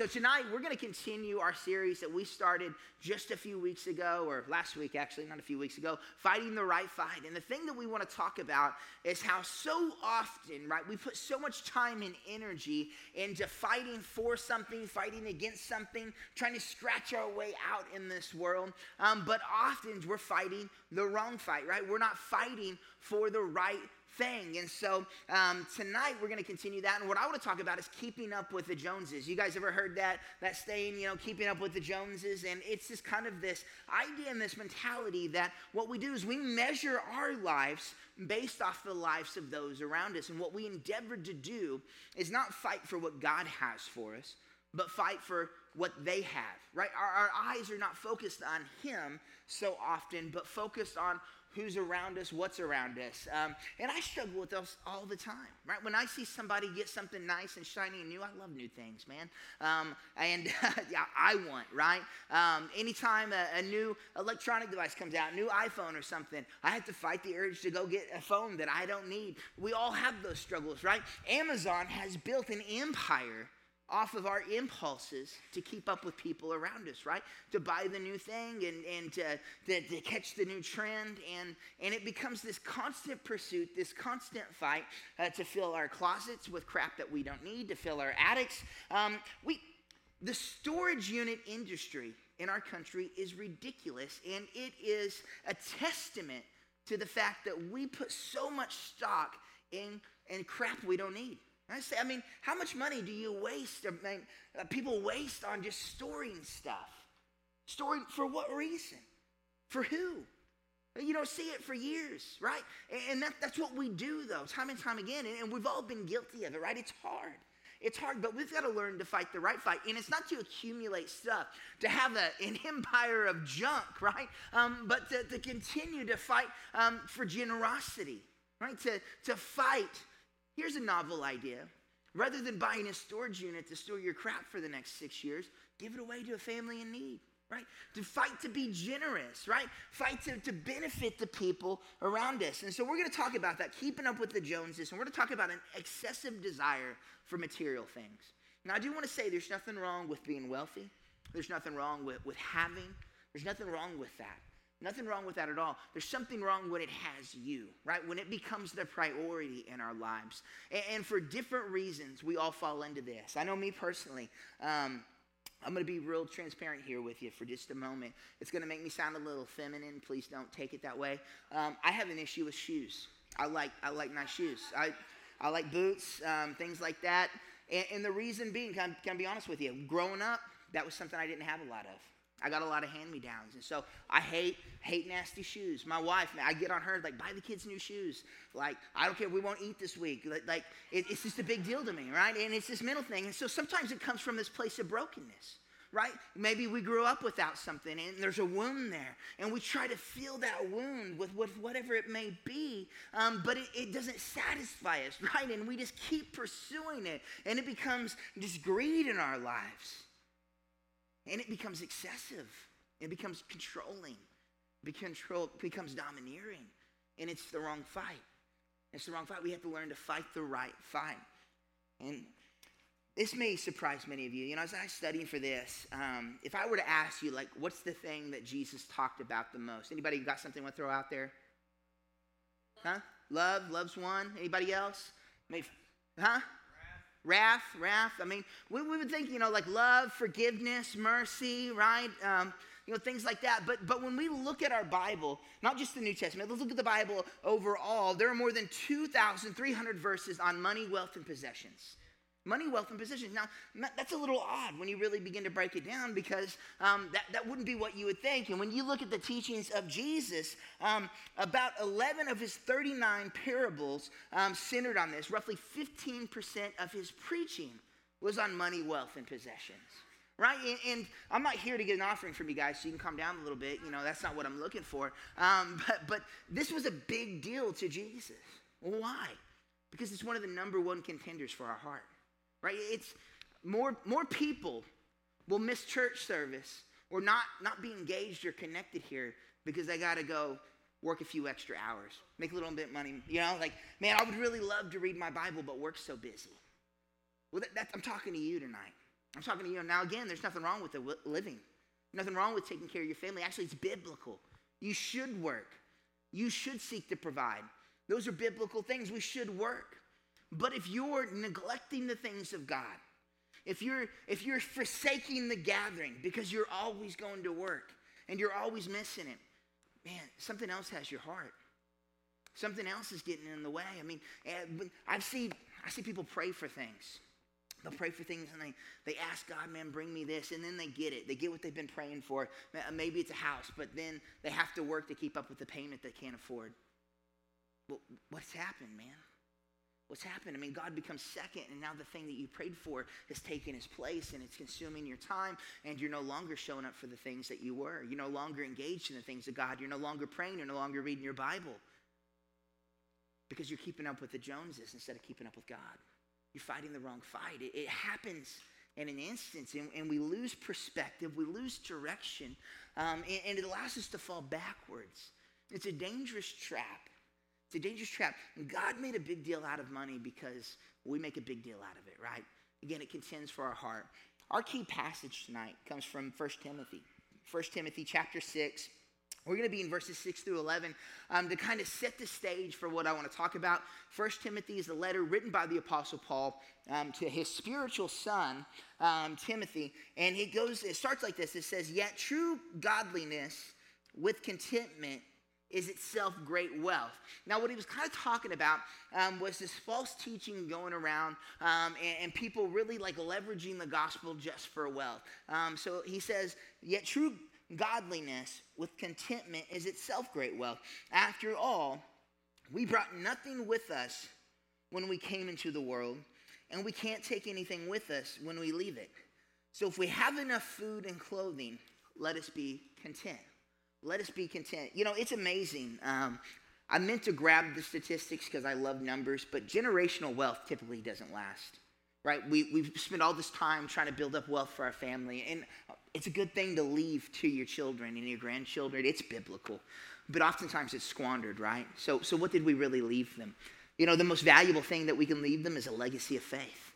So, tonight we're going to continue our series that we started just a few weeks ago, or last week actually, not a few weeks ago, Fighting the Right Fight. And the thing that we want to talk about is how so often, right, we put so much time and energy into fighting for something, fighting against something, trying to scratch our way out in this world. Um, but often we're fighting the wrong fight, right? We're not fighting for the right thing. And so um, tonight we're going to continue that. And what I want to talk about is keeping up with the Joneses. You guys ever heard that that saying, you know, keeping up with the Joneses? And it's just kind of this idea and this mentality that what we do is we measure our lives based off the lives of those around us. And what we endeavor to do is not fight for what God has for us, but fight for what they have, right? Our, our eyes are not focused on Him so often, but focused on who's around us, what's around us. Um, and I struggle with those all the time, right? When I see somebody get something nice and shiny and new, I love new things, man. Um, and yeah, I want, right? Um, anytime a, a, new electronic device comes out, new iPhone or something, I have to fight the urge to go get a phone that I don't need. We all have those struggles, right? Amazon has built an empire off of our impulses to keep up with people around us, right? To buy the new thing and, and to, to, to, catch the new trend. And, and it becomes this constant pursuit, this constant fight uh, to fill our closets with crap that we don't need, to fill our attics. Um, we, the storage unit industry in our country is ridiculous, and it is a testament to the fact that we put so much stock in, in crap we don't need. I say, I mean, how much money do you waste? I mean, uh, people waste on just storing stuff. Storing for what reason? For who? You don't see it for years, right? And that, that's what we do, though, time and time again. And, we've all been guilty of it, right? It's hard. It's hard, but we've got to learn to fight the right fight. And it's not to accumulate stuff, to have a, an empire of junk, right? Um, but to, to, continue to fight um, for generosity, right? To, to fight Here's a novel idea. Rather than buying a storage unit to store your crap for the next six years, give it away to a family in need, right? To fight to be generous, right? Fight to, to benefit the people around us. And so we're going to talk about that, keeping up with the Joneses, and we're going to talk about an excessive desire for material things. Now, I do want to say there's nothing wrong with being wealthy, there's nothing wrong with, with having, there's nothing wrong with that. Nothing wrong with that at all. There's something wrong when it has you, right? When it becomes the priority in our lives. And, and for different reasons, we all fall into this. I know me personally. Um, I'm going to be real transparent here with you for just a moment. It's going to make me sound a little feminine. Please don't take it that way. Um, I have an issue with shoes. I like I like nice shoes. I I like boots, um, things like that. And, and the reason being, can, can I be honest with you? Growing up, that was something I didn't have a lot of. I got a lot of hand me downs. And so I hate, hate nasty shoes. My wife, man, I get on her, like, buy the kids new shoes. Like, I don't care, we won't eat this week. Like, it, it's just a big deal to me, right? And it's this mental thing. And so sometimes it comes from this place of brokenness, right? Maybe we grew up without something and there's a wound there. And we try to fill that wound with, with whatever it may be, um, but it, it doesn't satisfy us, right? And we just keep pursuing it. And it becomes just greed in our lives. And it becomes excessive. It becomes controlling. It control, becomes domineering. And it's the wrong fight. It's the wrong fight. We have to learn to fight the right fight. And this may surprise many of you. You know, as I was studying for this, um, if I were to ask you, like, what's the thing that Jesus talked about the most? Anybody got something want to throw out there? Huh? Love, loves one. Anybody else? Maybe, huh? Wrath, wrath. I mean, we, we would think, you know, like love, forgiveness, mercy, right? Um, you know, things like that. But, but when we look at our Bible, not just the New Testament, let's look at the Bible overall, there are more than 2,300 verses on money, wealth, and possessions. Money, wealth, and position. Now, that's a little odd when you really begin to break it down because um, that, that wouldn't be what you would think. And when you look at the teachings of Jesus, um, about 11 of his 39 parables um, centered on this. Roughly 15% of his preaching was on money, wealth, and possessions. Right? And, and, I'm not here to get an offering from you guys, so you can calm down a little bit. You know, that's not what I'm looking for. Um, but, but this was a big deal to Jesus. Why? Because it's one of the number one contenders for our heart right? It's more, more people will miss church service or not, not be engaged or connected here because they got to go work a few extra hours, make a little bit of money. You know, like, man, I would really love to read my Bible, but work's so busy. Well, that, I'm talking to you tonight. I'm talking to you now again, there's nothing wrong with the living. Nothing wrong with taking care of your family. Actually, it's biblical. You should work. You should seek to provide. Those are biblical things. We should work. But if you're neglecting the things of God, if you're if you're forsaking the gathering because you're always going to work and you're always missing it, man, something else has your heart. Something else is getting in the way. I mean, eh, I see I see people pray for things. They'll pray for things and they, they ask God, man, bring me this. And then they get it. They get what they've been praying for. Maybe it's a house, but then they have to work to keep up with the payment they can't afford. Well, what's happened, man? What's happened? I mean, God becomes second, and now the thing that you prayed for has taken his place, and it's consuming your time, and you're no longer showing up for the things that you were. You're no longer engaged in the things of God. You're no longer praying. You're no longer reading your Bible because you're keeping up with the Joneses instead of keeping up with God. You're fighting the wrong fight. It, it happens in an instance, and, and, we lose perspective, we lose direction, um, and, and it allows us to fall backwards. It's a dangerous trap. It's a dangerous trap. God made a big deal out of money because we make a big deal out of it, right? Again, it contends for our heart. Our key passage tonight comes from 1 Timothy. 1 Timothy chapter 6. We're going to be in verses 6 through 11 um, to kind of set the stage for what I want to talk about. 1 Timothy is a letter written by the Apostle Paul um, to his spiritual son, um, Timothy. And it goes, it starts like this it says, Yet true godliness with contentment is itself great wealth. Now, what he was kind of talking about um, was this false teaching going around um, and, and, people really like leveraging the gospel just for wealth. Um, so he says, Yet true godliness with contentment is itself great wealth. After all, we brought nothing with us when we came into the world, and we can't take anything with us when we leave it. So if we have enough food and clothing, let us be content. Let us be content. You know, it's amazing. Um, I meant to grab the statistics because I love numbers, but generational wealth typically doesn't last, right? We, we've spent all this time trying to build up wealth for our family, and it's a good thing to leave to your children and your grandchildren. It's biblical, but oftentimes it's squandered, right? So, so what did we really leave them? You know, the most valuable thing that we can leave them is a legacy of faith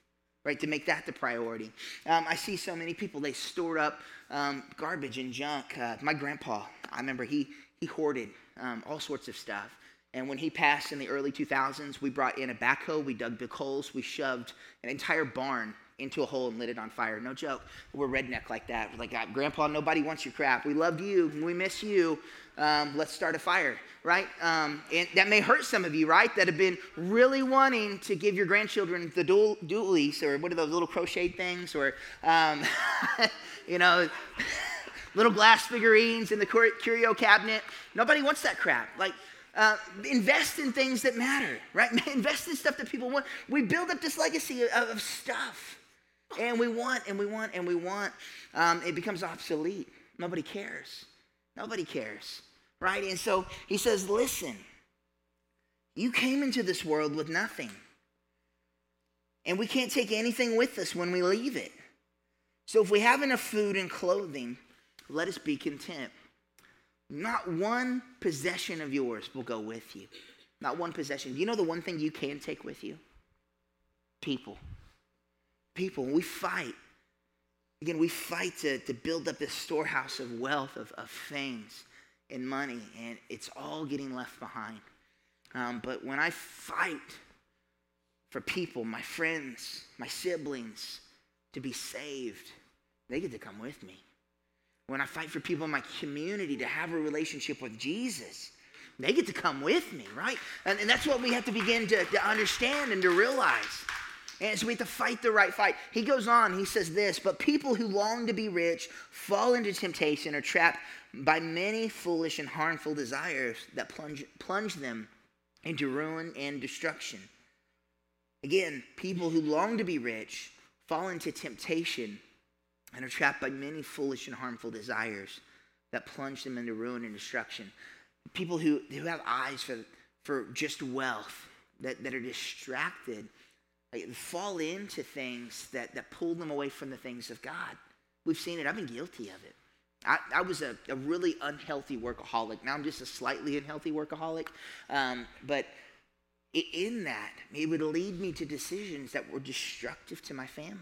right? To make that the priority. Um, I see so many people, they store up um, garbage and junk. Uh, my grandpa, I remember he, he hoarded um, all sorts of stuff. And when he passed in the early 2000s, we brought in a backhoe, we dug big holes, we shoved an entire barn into a hole and lit it on fire. No joke. We're redneck like that. We're like, Grandpa, nobody wants your crap. We love you. We miss you. Um, let's start a fire, right? Um, and that may hurt some of you, right? That have been really wanting to give your grandchildren the dual, dualies, or what are those little crocheted things, or, um, you know, little glass figurines in the curio cabinet. Nobody wants that crap. Like, uh, invest in things that matter, right? invest in stuff that people want. We build up this legacy of, of stuff. And we want, and we want, and we want. Um, it becomes obsolete. Nobody cares. Nobody cares, right? And so he says, listen, you came into this world with nothing. And we can't take anything with us when we leave it. So if we have enough food and clothing, let us be content. Not one possession of yours will go with you. Not one possession. You know the one thing you can take with you? People people. We fight. Again, we fight to, to build up this storehouse of wealth, of, of things and money, and it's all getting left behind. Um, but when I fight for people, my friends, my siblings, to be saved, they get to come with me. When I fight for people in my community to have a relationship with Jesus, they get to come with me, right? And, and that's what we have to begin to, to understand and to realize. And so we have to fight the right fight. He goes on, he says this, but people who long to be rich fall into temptation or trapped by many foolish and harmful desires that plunge, plunge them into ruin and destruction. Again, people who long to be rich fall into temptation and are trapped by many foolish and harmful desires that plunge them into ruin and destruction. People who, who have eyes for, for just wealth, that, that are distracted fall into things that, that pull them away from the things of God. We've seen it. I've been guilty of it. I, I was a, a, really unhealthy workaholic. Now I'm just a slightly unhealthy workaholic. Um, but in that, it would lead me to decisions that were destructive to my family.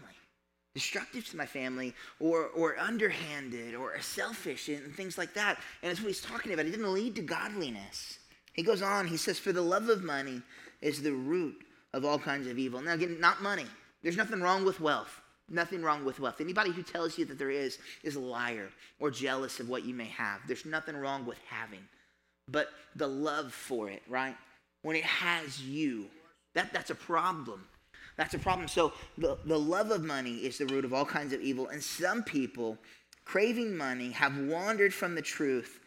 destructive to my family or, or underhanded or selfish and things like that. And that's what he's talking about. It didn't lead to godliness. He goes on, he says, For the love of money is the root of all kinds of evil. Now, again, not money. There's nothing wrong with wealth. Nothing wrong with wealth. Anybody who tells you that there is is a liar or jealous of what you may have. There's nothing wrong with having. But the love for it, right? When it has you, that, that's a problem. That's a problem. So the, the love of money is the root of all kinds of evil. And some people, craving money, have wandered from the truth,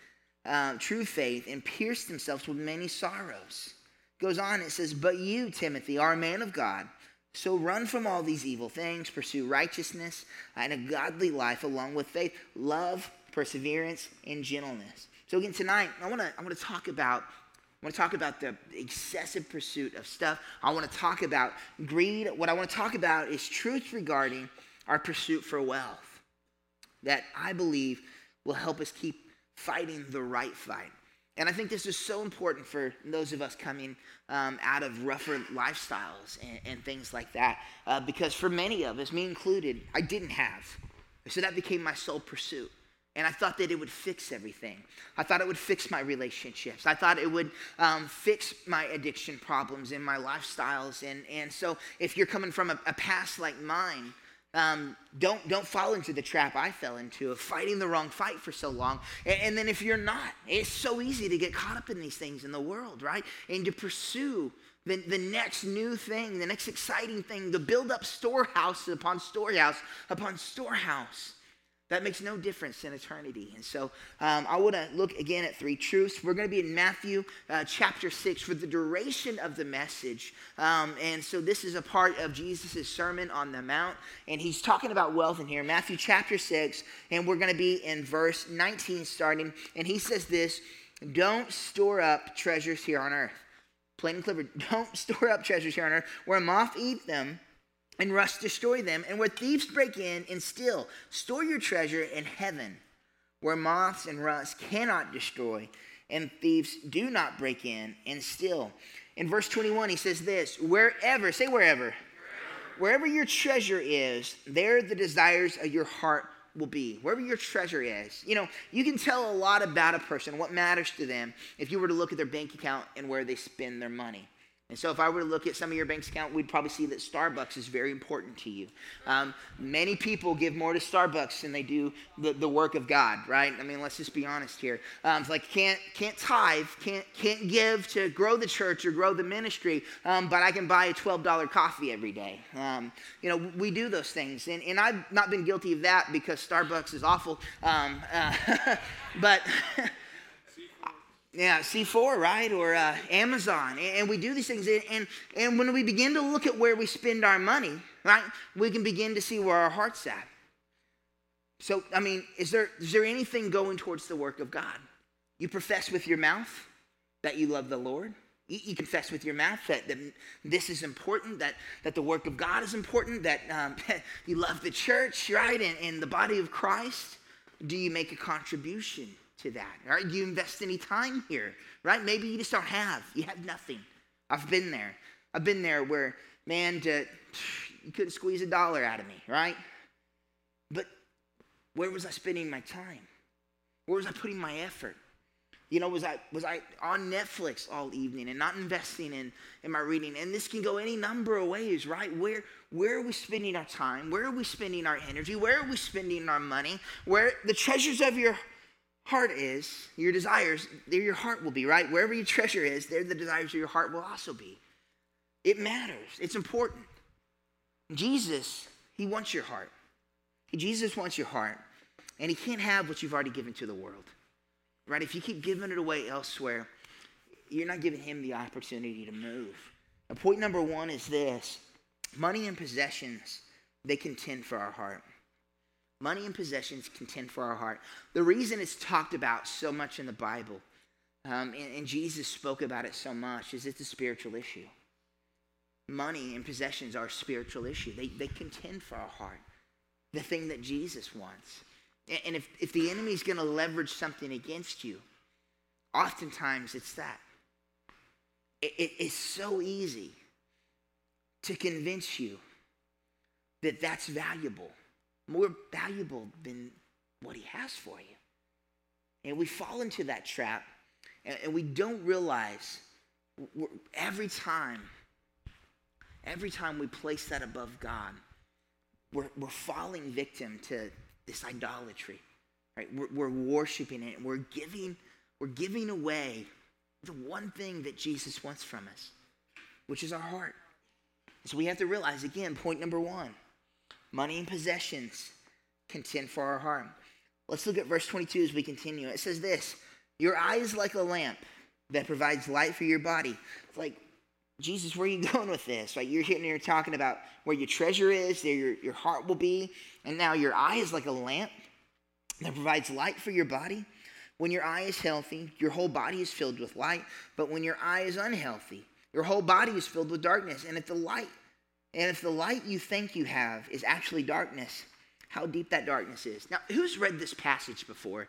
uh, true faith, and pierced themselves with many sorrows. Goes on, it says, But you, Timothy, are a man of God. So run from all these evil things, pursue righteousness and a godly life along with faith, love, perseverance, and gentleness. So again, tonight I want to I want to talk about I want to talk about the excessive pursuit of stuff. I want to talk about greed. What I want to talk about is truth regarding our pursuit for wealth that I believe will help us keep fighting the right fight. And I think this is so important for those of us coming um, out of rougher lifestyles and, and things like that. Uh, because for many of us, me included, I didn't have. So that became my sole pursuit. And I thought that it would fix everything. I thought it would fix my relationships. I thought it would um, fix my addiction problems and my lifestyles. And, and so if you're coming from a, a past like mine, um, don't don't fall into the trap I fell into of fighting the wrong fight for so long. And, and, then if you're not, it's so easy to get caught up in these things in the world, right? And to pursue the, the next new thing, the next exciting thing, to build up storehouse upon storehouse upon storehouse. That makes no difference in eternity. And so um, I want to look again at three truths. We're going to be in Matthew uh, chapter 6 for the duration of the message. Um, and so this is a part of Jesus' Sermon on the Mount. And he's talking about wealth in here. Matthew chapter 6. And we're going to be in verse 19 starting. And he says this Don't store up treasures here on earth. Plain and clear. Don't store up treasures here on earth where moth eat them and rust destroy them, and where thieves break in and steal. Store your treasure in heaven, where moths and rust cannot destroy, and thieves do not break in and steal. In verse 21, he says this wherever, say wherever, wherever, wherever your treasure is, there the desires of your heart will be, wherever your treasure is. You know, you can tell a lot about a person, what matters to them, if you were to look at their bank account and where they spend their money. And so, if I were to look at some of your bank account, we'd probably see that Starbucks is very important to you. Um, many people give more to Starbucks than they do the, the work of God, right? I mean, let's just be honest here. Um, it's like can't can't tithe, can't can't give to grow the church or grow the ministry, um, but I can buy a twelve dollar coffee every day. Um, you know, we do those things, and and I've not been guilty of that because Starbucks is awful, um, uh, but. Yeah, C4, right? Or uh, Amazon. And we do these things. And, and when we begin to look at where we spend our money, right, we can begin to see where our heart's at. So, I mean, is there, is there anything going towards the work of God? You profess with your mouth that you love the Lord. You, you confess with your mouth that, that this is important, that, that the work of God is important, that um, you love the church, right, and, and the body of Christ. Do you make a contribution? To that? Right? Do you invest any time here? Right? Maybe you just don't have. You have nothing. I've been there. I've been there where, man, to, you couldn't squeeze a dollar out of me, right? But where was I spending my time? Where was I putting my effort? You know, was I was I on Netflix all evening and not investing in, in my reading? And this can go any number of ways, right? Where where are we spending our time? Where are we spending our energy? Where are we spending our money? Where the treasures of your heart is, your desires, there your heart will be, right? Wherever your treasure is, there the desires of your heart will also be. It matters, it's important. Jesus, He wants your heart. Jesus wants your heart, and He can't have what you've already given to the world, right? If you keep giving it away elsewhere, you're not giving Him the opportunity to move. Now, point number one is this money and possessions, they contend for our heart. Money and possessions contend for our heart. The reason it's talked about so much in the Bible, um, and, and Jesus spoke about it so much, is it's a spiritual issue. Money and possessions are a spiritual issue. They, they contend for our heart, the thing that Jesus wants. And, and if, if the enemy's going to leverage something against you, oftentimes it's that. It, it, it's so easy to convince you that that's valuable, more valuable than what he has for you. And we fall into that trap and, and we don't realize every time, every time we place that above God, we're, we're falling victim to this idolatry, right? We're, we're worshiping it. We're giving, we're giving away the one thing that Jesus wants from us, which is our heart. So we have to realize again, point number one money and possessions contend for our heart. Let's look at verse 22 as we continue. It says this Your eye is like a lamp that provides light for your body. It's like, Jesus, where are you going with this? Right? You're hitting here talking about where your treasure is, there your, your heart will be. And now your eye is like a lamp that provides light for your body. When your eye is healthy, your whole body is filled with light. But when your eye is unhealthy, your whole body is filled with darkness. And if the light, and if the light you think you have is actually darkness, how deep that darkness is. Now, who's read this passage before?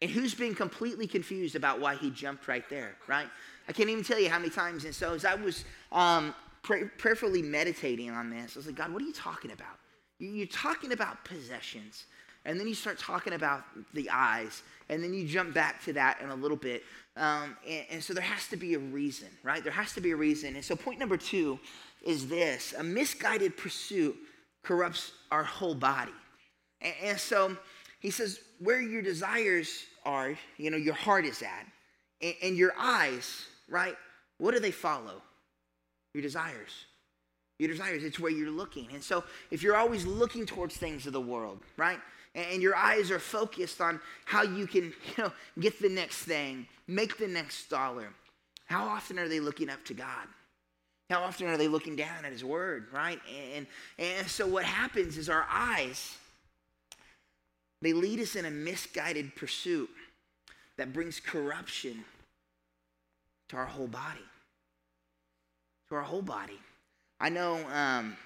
And who's been completely confused about why he jumped right there, right? I can't even tell you how many times. And so as I was um, pray- prayerfully meditating on this, I was like, God, what are you talking about? You're talking about possessions. And then you start talking about the eyes. And then you jump back to that in a little bit. Um, and, and so there has to be a reason, right? There has to be a reason. And so point number two is this a misguided pursuit corrupts our whole body. And, and so he says, where your desires are, you know, your heart is at, and, and your eyes, right? What do they follow? Your desires. Your desires, it's where you're looking. And so if you're always looking towards things of the world, right? And your eyes are focused on how you can, you know, get the next thing, make the next dollar. How often are they looking up to God? How often are they looking down at his word, right? And, and so what happens is our eyes, they lead us in a misguided pursuit that brings corruption to our whole body. To our whole body. I know um,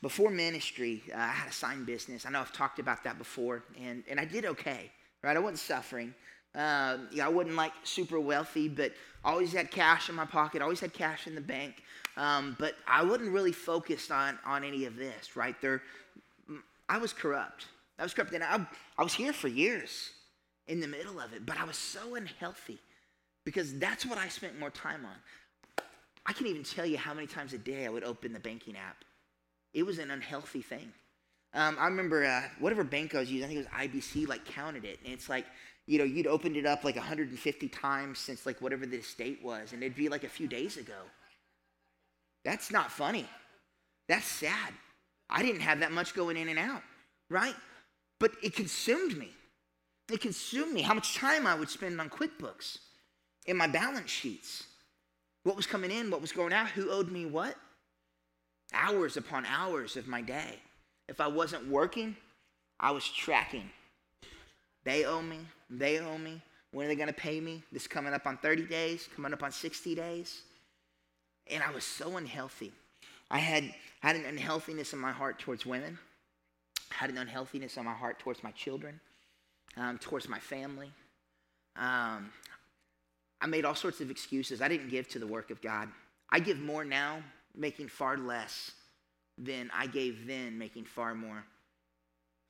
before ministry, uh, I had a sign business. I know I've talked about that before, and, and I did okay, right? I wasn't suffering. Uh, yeah, I wasn't like super wealthy, but always had cash in my pocket, always had cash in the bank. Um, but I wasn't really focused on, on any of this, right? There, I was corrupt. I was corrupt. And I, I was here for years in the middle of it, but I was so unhealthy because that's what I spent more time on. I can't even tell you how many times a day I would open the banking app. It was an unhealthy thing. Um, I remember uh, whatever bank I was using, I think it was IBC, like counted it. And it's like, you know, you'd opened it up like 150 times since like whatever the state was, and it'd be like a few days ago. That's not funny. That's sad. I didn't have that much going in and out, right? But it consumed me. It consumed me. How much time I would spend on QuickBooks, in my balance sheets, what was coming in, what was going out, who owed me what. Hours upon hours of my day. If I wasn't working, I was tracking. They owe me, they owe me. When are they going to pay me? This coming up on 30 days, coming up on 60 days. And I was so unhealthy. I had, had an unhealthiness in my heart towards women I had an unhealthiness in my heart towards my children, um, towards my family. Um, I made all sorts of excuses. I didn't give to the work of God. I give more now, making far less than I gave then, making far more.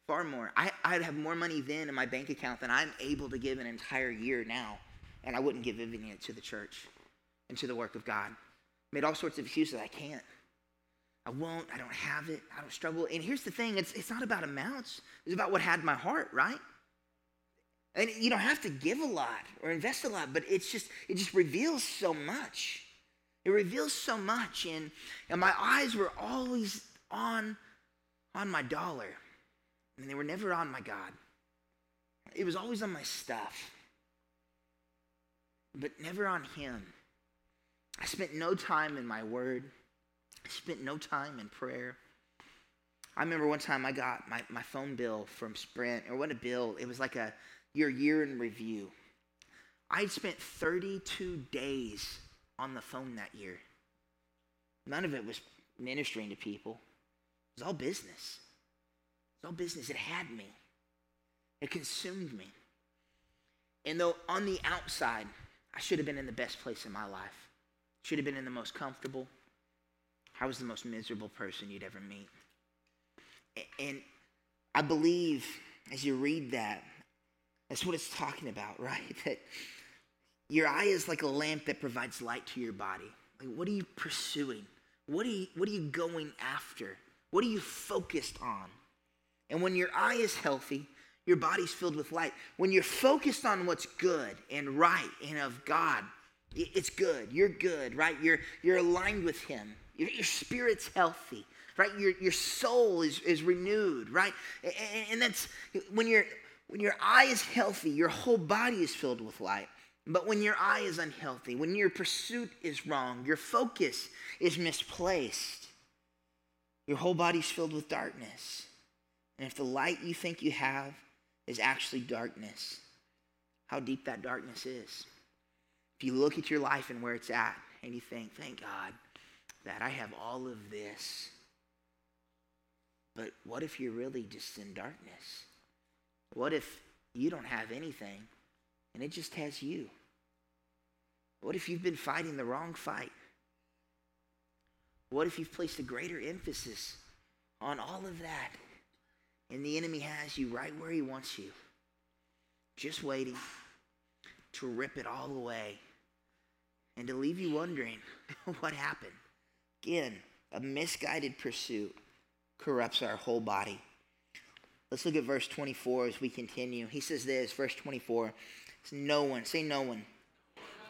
Far more. I, I'd have more money then in my bank account than I'm able to give an entire year now, and I wouldn't give any of to the church and to the work of God. Made all sorts of excuses. I can't. I won't, I don't have it, I don't struggle. And here's the thing it's, it's not about amounts, it's about what had my heart, right? And you don't have to give a lot or invest a lot, but it's just, it just reveals so much. It reveals so much. And, and my eyes were always on, on my dollar, and they were never on my God. It was always on my stuff, but never on Him. I spent no time in my word. I spent no time in prayer. I remember one time I got my, my phone bill from Sprint, or what a bill, it was like a your year in review. I'd spent 32 days on the phone that year. None of it was ministering to people. It was all business. All business. It had me. It consumed me. And though on the outside, I should have been in the best place in my life, should have been in the most comfortable, I was the most miserable person you'd ever meet. And I believe as you read that, that's what it's talking about, right? That your eye is like a lamp that provides light to your body. Like, what are you pursuing? What are you, what are you going after? What are you focused on? And when your eye is healthy, your body's filled with light. When you're focused on what's good and right and of God, it's good. You're good, right? You're, you're aligned with Him. Your, your spirit's healthy, right? Your, your soul is, is renewed, right? And, and that's when, you when your eye is healthy, your whole body is filled with light. But when your eye is unhealthy, when your pursuit is wrong, your focus is misplaced, your whole body's filled with darkness. And if the light you think you have is actually darkness, how deep that darkness is. If you look at your life and where it's at, and you think, thank God that I have all of this. But what if you're really just in darkness? What if you don't have anything and it just has you? What if you've been fighting the wrong fight? What if you've placed a greater emphasis on all of that and the enemy has you right where he wants you, just waiting to rip it all away and to leave you wondering what happened? Again, a misguided pursuit corrupts our whole body. Let's look at verse 24 as we continue. He says this, verse 24. No one, say no one.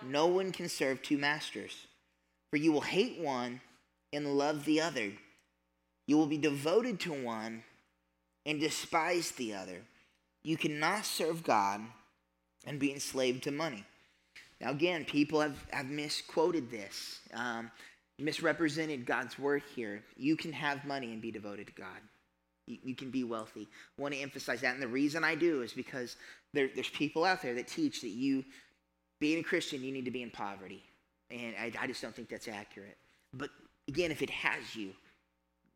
No one can serve two masters. For you will hate one and love the other. You will be devoted to one and despise the other. You cannot serve God and be enslaved to money. Now, again, people have, have misquoted this, um, misrepresented God's word here. You can have money and be devoted to God. You, can be wealthy. I want to emphasize that. And the reason I do is because there, there's people out there that teach that you, being a Christian, you need to be in poverty. And I, I just don't think that's accurate. But again, if it has you,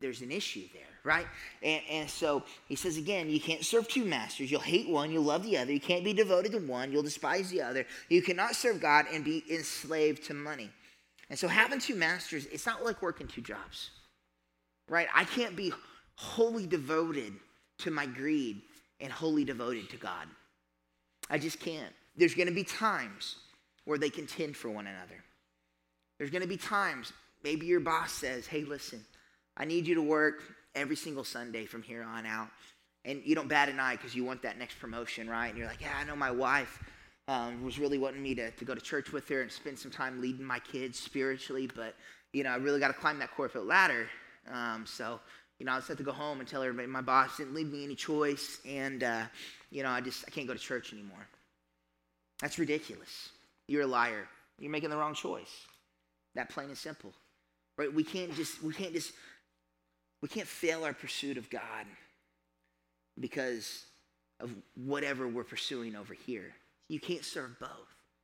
there's an issue there, right? And, and, so he says again, you can't serve two masters. You'll hate one, you'll love the other. You can't be devoted to one, you'll despise the other. You cannot serve God and be enslaved to money. And so having two masters, it's not like working two jobs, right? I can't be wholly devoted to my greed and wholly devoted to God. I just can't. There's going to be times where they contend for one another. There's going to be times, maybe your boss says, hey, listen, I need you to work every single Sunday from here on out. And you don't bat an eye because you want that next promotion, right? And you're like, yeah, I know my wife um, was really wanting me to, to go to church with her and spend some time leading my kids spiritually, but, you know, I really got to climb that corporate ladder. Um, so, you know, I just have to go home and tell everybody my boss didn't leave me any choice, and, uh, you know, I just I can't go to church anymore. That's ridiculous. You're a liar. You're making the wrong choice. That plain and simple. Right? We can't just we can't just we can't fail our pursuit of God because of whatever we're pursuing over here. You can't serve both.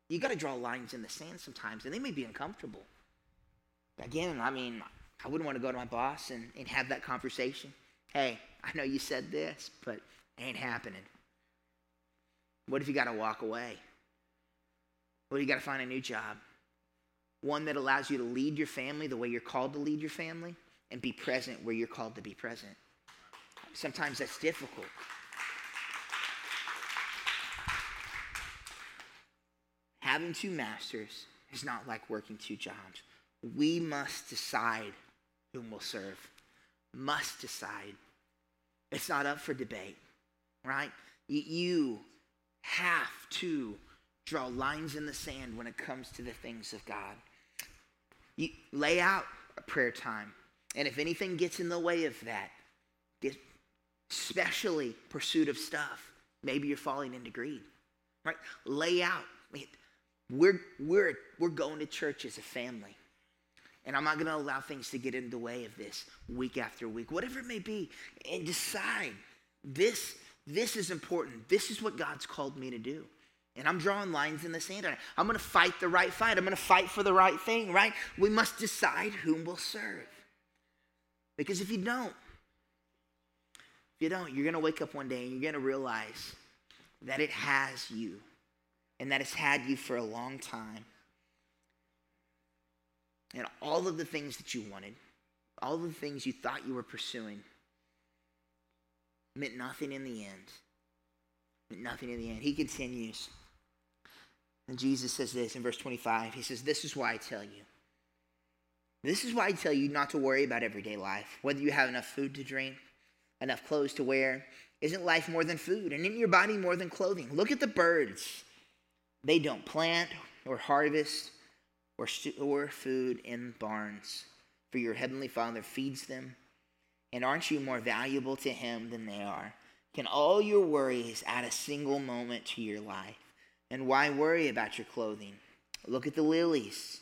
You got to draw lines in the sand sometimes, and they may be uncomfortable. Again, I mean, I wouldn't want to go to my boss and, and have that conversation. Hey, I know you said this, but ain't happening. What if you got to walk away? What if you got to find a new job? One that allows you to lead your family the way you're called to lead your family? And be present where you're called to be present. Sometimes that's difficult. Having two masters is not like working two jobs. We must decide whom we'll serve. Must decide. It's not up for debate, right? You have to draw lines in the sand when it comes to the things of God. You lay out a prayer time and if anything gets in the way of that, especially pursuit of stuff, maybe you're falling into greed. Right? Lay out. We're, we're, we're going to church as a family. And I'm not going to allow things to get in the way of this week after week, whatever it may be. And decide this, this is important. This is what God's called me to do. And I'm drawing lines in the sand. I'm going to fight the right fight. I'm going to fight for the right thing, right? We must decide whom we'll serve. Because if you don't, if you don't, you're going to wake up one day and you're going to realize that it has you and that it's had you for a long time. And all of the things that you wanted, all the things you thought you were pursuing, meant nothing in the end. Meant nothing in the end. He continues. And Jesus says this in verse 25. He says, This is why I tell you. This is why I tell you not to worry about everyday life, whether you have enough food to drink, enough clothes to wear. Isn't life more than food, and in your body more than clothing? Look at the birds. They don't plant or harvest or store food in barns, for your heavenly Father feeds them. And aren't you more valuable to Him than they are? Can all your worries add a single moment to your life? And why worry about your clothing? Look at the lilies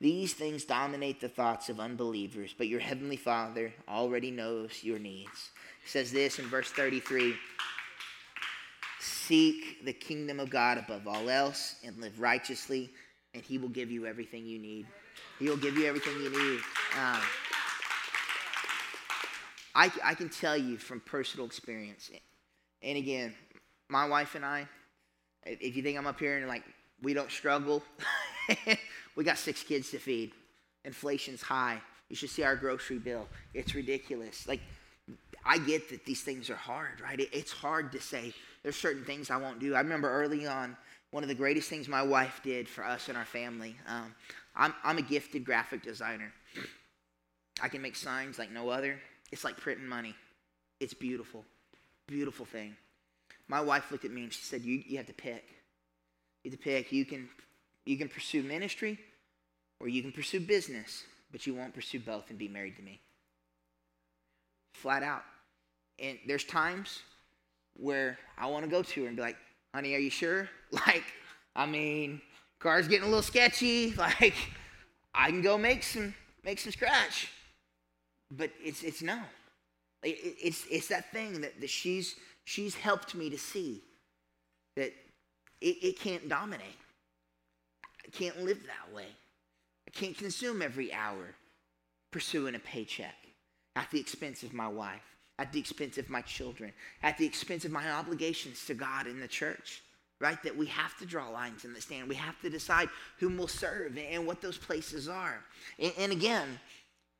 These things dominate the thoughts of unbelievers, but your heavenly Father already knows your needs. He says this in verse 33 Seek the kingdom of God above all else and live righteously, and He will give you everything you need. He will give you everything you need. Um, I, I can tell you from personal experience, and again, my wife and I, if you think I'm up here and like we don't struggle, We got six kids to feed. Inflation's high. You should see our grocery bill. It's ridiculous. Like, I get that these things are hard, right? it's hard to say there's certain things I won't do. I remember early on, one of the greatest things my wife did for us and our family. Um, I'm, I'm a gifted graphic designer. I can make signs like no other. It's like printing money. It's beautiful, beautiful thing. My wife looked at me and she said, "You, you have to pick. You have to pick. You can you can pursue ministry or you can pursue business, but you won't pursue both and be married to me. Flat out. And there's times where I want to go to her and be like, honey, are you sure? Like, I mean, car's getting a little sketchy. Like, I can go make some make some scratch. But it's it's no. It's it's that thing that, that she's she's helped me to see that it, it can't dominate. I can't live that way. I can't consume every hour pursuing a paycheck at the expense of my wife, at the expense of my children, at the expense of my obligations to God and the church. Right? That we have to draw lines in the stand. We have to decide whom we'll serve and what those places are. And, and again,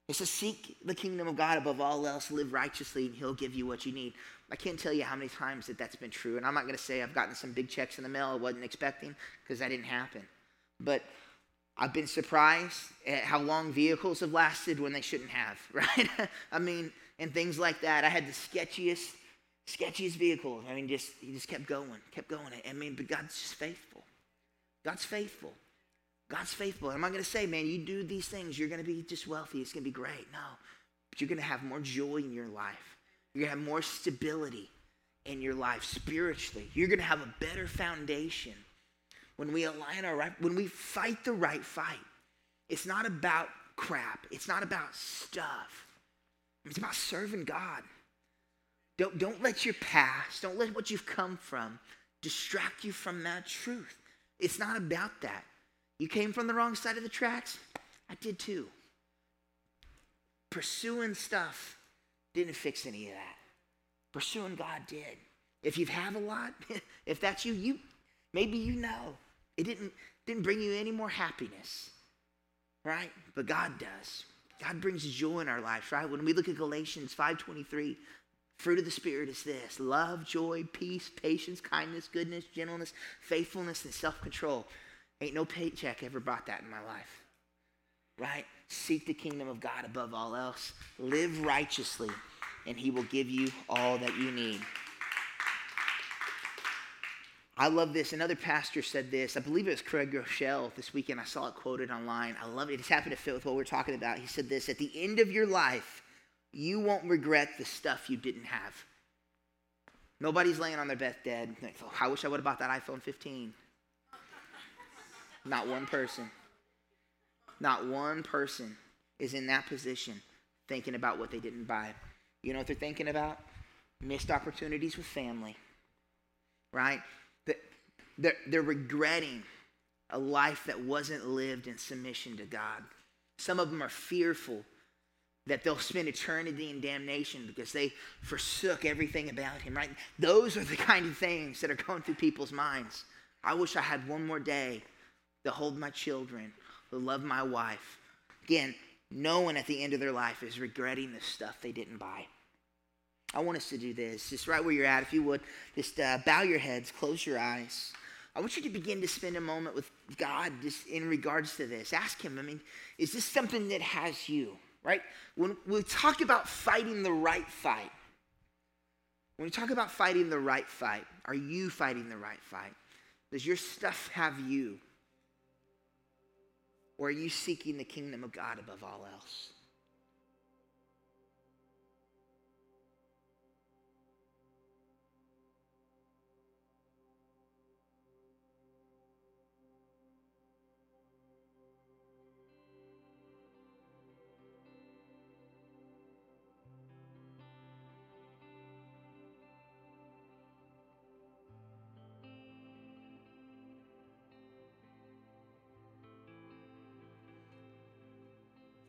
it says, seek the kingdom of God above all else, live righteously, and he'll give you what you need. I can't tell you how many times that that's been true. And I'm not going to say I've gotten some big checks in the mail I wasn't expecting because that didn't happen. But I've been surprised at how long vehicles have lasted when they shouldn't have, right? I mean, and things like that. I had the sketchiest, sketchiest vehicle. I mean, just he just kept going, kept going. I mean, but God's just faithful. God's faithful. God's faithful. I'm not going to say, man, you do these things, you're going to be just wealthy. It's going to be great. No, but you're going to have more joy in your life. You're going to have more stability in your life spiritually. You're going to have a better foundation when we align our right, when we fight the right fight, it's not about crap. It's not about stuff. It's about serving God. Don't, don't let your past, don't let what you've come from distract you from that truth. It's not about that. You came from the wrong side of the tracks. I did too. Pursuing stuff didn't fix any of that. Pursuing God did. If you have a lot, if that's you, you maybe you know. It didn't, didn't bring you any more happiness, right? But God does. God brings joy in our lives, right? When we look at Galatians 5.23, fruit of the Spirit is this, love, joy, peace, patience, kindness, goodness, gentleness, faithfulness, and self-control. Ain't no paycheck ever brought that in my life, right? Seek the kingdom of God above all else. Live righteously, and he will give you all that you need. I love this. Another pastor said this. I believe it was Craig Groeschel this weekend. I saw it quoted online. I love it. It's happened to fit with what we're talking about. He said this At the end of your life, you won't regret the stuff you didn't have. Nobody's laying on their bed dead. Oh, I wish I would have bought that iPhone 15. Not one person. Not one person is in that position thinking about what they didn't buy. You know what they're thinking about? Missed opportunities with family, right? They're, they're regretting a life that wasn't lived in submission to God. Some of them are fearful that they'll spend eternity in damnation because they forsook everything about him, right? Those are the kind of things that are going through people's minds. I wish I had one more day to hold my children, to love my wife. Again, no one at the end of their life is regretting the stuff they didn't buy. I want us to do this, just right where you're at, if you would, just uh, bow your heads, close your eyes. I want you to begin to spend a moment with God just in regards to this. Ask Him, I mean, is this something that has you, right? When we talk about fighting the right fight, when we talk about fighting the right fight, are you fighting the right fight? Does your stuff have you? Or are you seeking the kingdom of God above all else?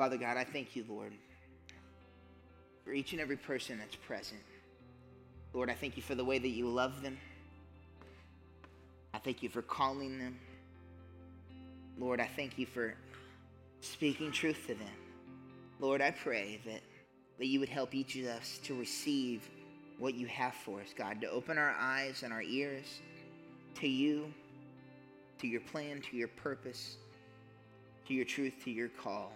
Father God, I thank you, Lord, for each and every person that's present. Lord, I thank you for the way that you love them. I thank you for calling them. Lord, I thank you for speaking truth to them. Lord, I pray that, that you would help each of us to receive what you have for us, God, to open our eyes and our ears to you, to your plan, to your purpose, to your truth, to your call.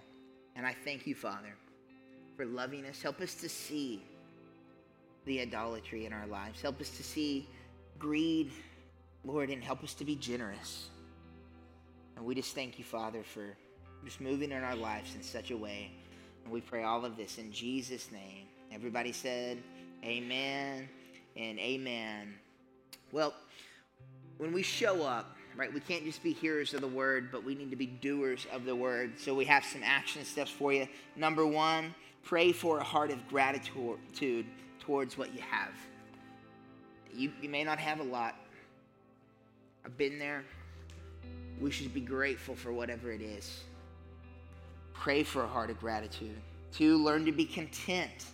And I thank you, Father, for loving us. Help us to see the idolatry in our lives. Help us to see greed, Lord, and help us to be generous. And we just thank you, Father, for just moving in our lives in such a way. And we pray all of this in Jesus' name. Everybody said, Amen and Amen. Well, when we show up, right? We can't just be hearers of the word, but we need to be doers of the word. So we have some action steps for you. Number one, pray for a heart of gratitude towards what you have. You, you may not have a lot. I've been there. We should be grateful for whatever it is. Pray for a heart of gratitude. Two, learn to be content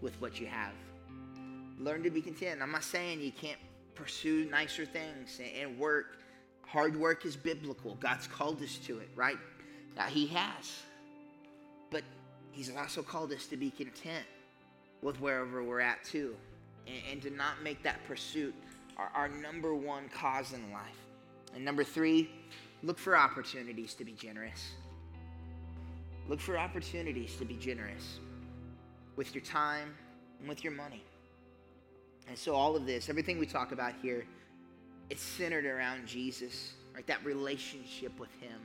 with what you have. Learn to be content. I'm not saying you can't pursue nicer things and work Hard work is biblical. God's called us to it, right? Now, He has. But He's also called us to be content with wherever we're at, too, and, and to not make that pursuit our, our number one cause in life. And number three, look for opportunities to be generous. Look for opportunities to be generous with your time and with your money. And so, all of this, everything we talk about here, it's centered around Jesus, right? That relationship with Him.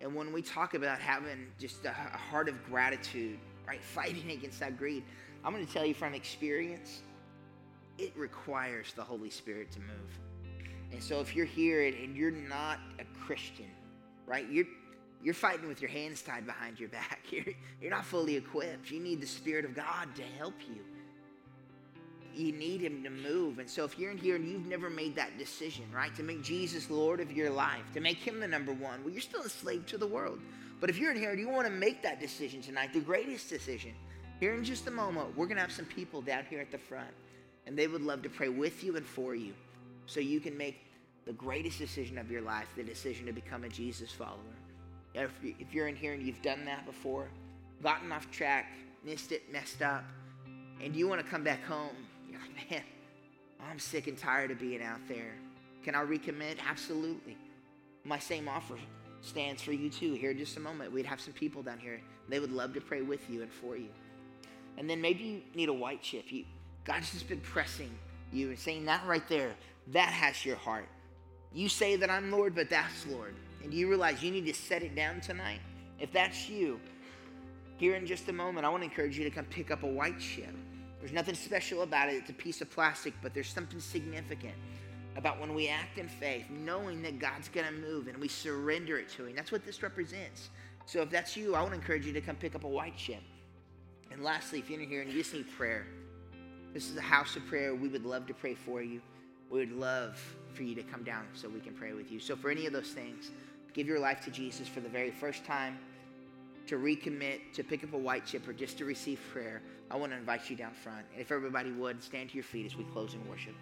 And when we talk about having just a heart of gratitude, right? Fighting against that greed, I'm going to tell you from experience, it requires the Holy Spirit to move. And so if you're here and you're not a Christian, right? You're you're fighting with your hands tied behind your back. You're, you're not fully equipped. You need the Spirit of God to help you you need him to move. And so if you're in here and you've never made that decision, right, to make Jesus Lord of your life, to make him the number one, well, you're still a slave to the world. But if you're in here and you want to make that decision tonight, the greatest decision, here in just a moment, we're going to have some people down here at the front, and they would love to pray with you and for you so you can make the greatest decision of your life, the decision to become a Jesus follower. If you're in here and you've done that before, gotten off track, missed it, messed up, and you want to come back home man, I'm sick and tired of being out there. Can I recommit? Absolutely. My same offer stands for you too. Here in just a moment, we'd have some people down here. They would love to pray with you and for you. And then maybe you need a white chip. You, God's just been pressing you and saying that right there, that has your heart. You say that I'm Lord, but that's Lord. And you realize you need to set it down tonight. If that's you, here in just a moment, I want to encourage you to come pick up a white chip. There's nothing special about it. It's a piece of plastic, but there's something significant about when we act in faith, knowing that God's going to move and we surrender it to Him. That's what this represents. So if that's you, I want to encourage you to come pick up a white chip. And lastly, if you're in here and you just need prayer, this is a house of prayer. We would love to pray for you. we would love for you to come down so we can pray with you. So, for any of those things, give your life to Jesus for the very first time, to recommit, to pick up a white chip, or just to receive prayer, I want to invite you down front. And if everybody would, stand to your feet as we close in worship.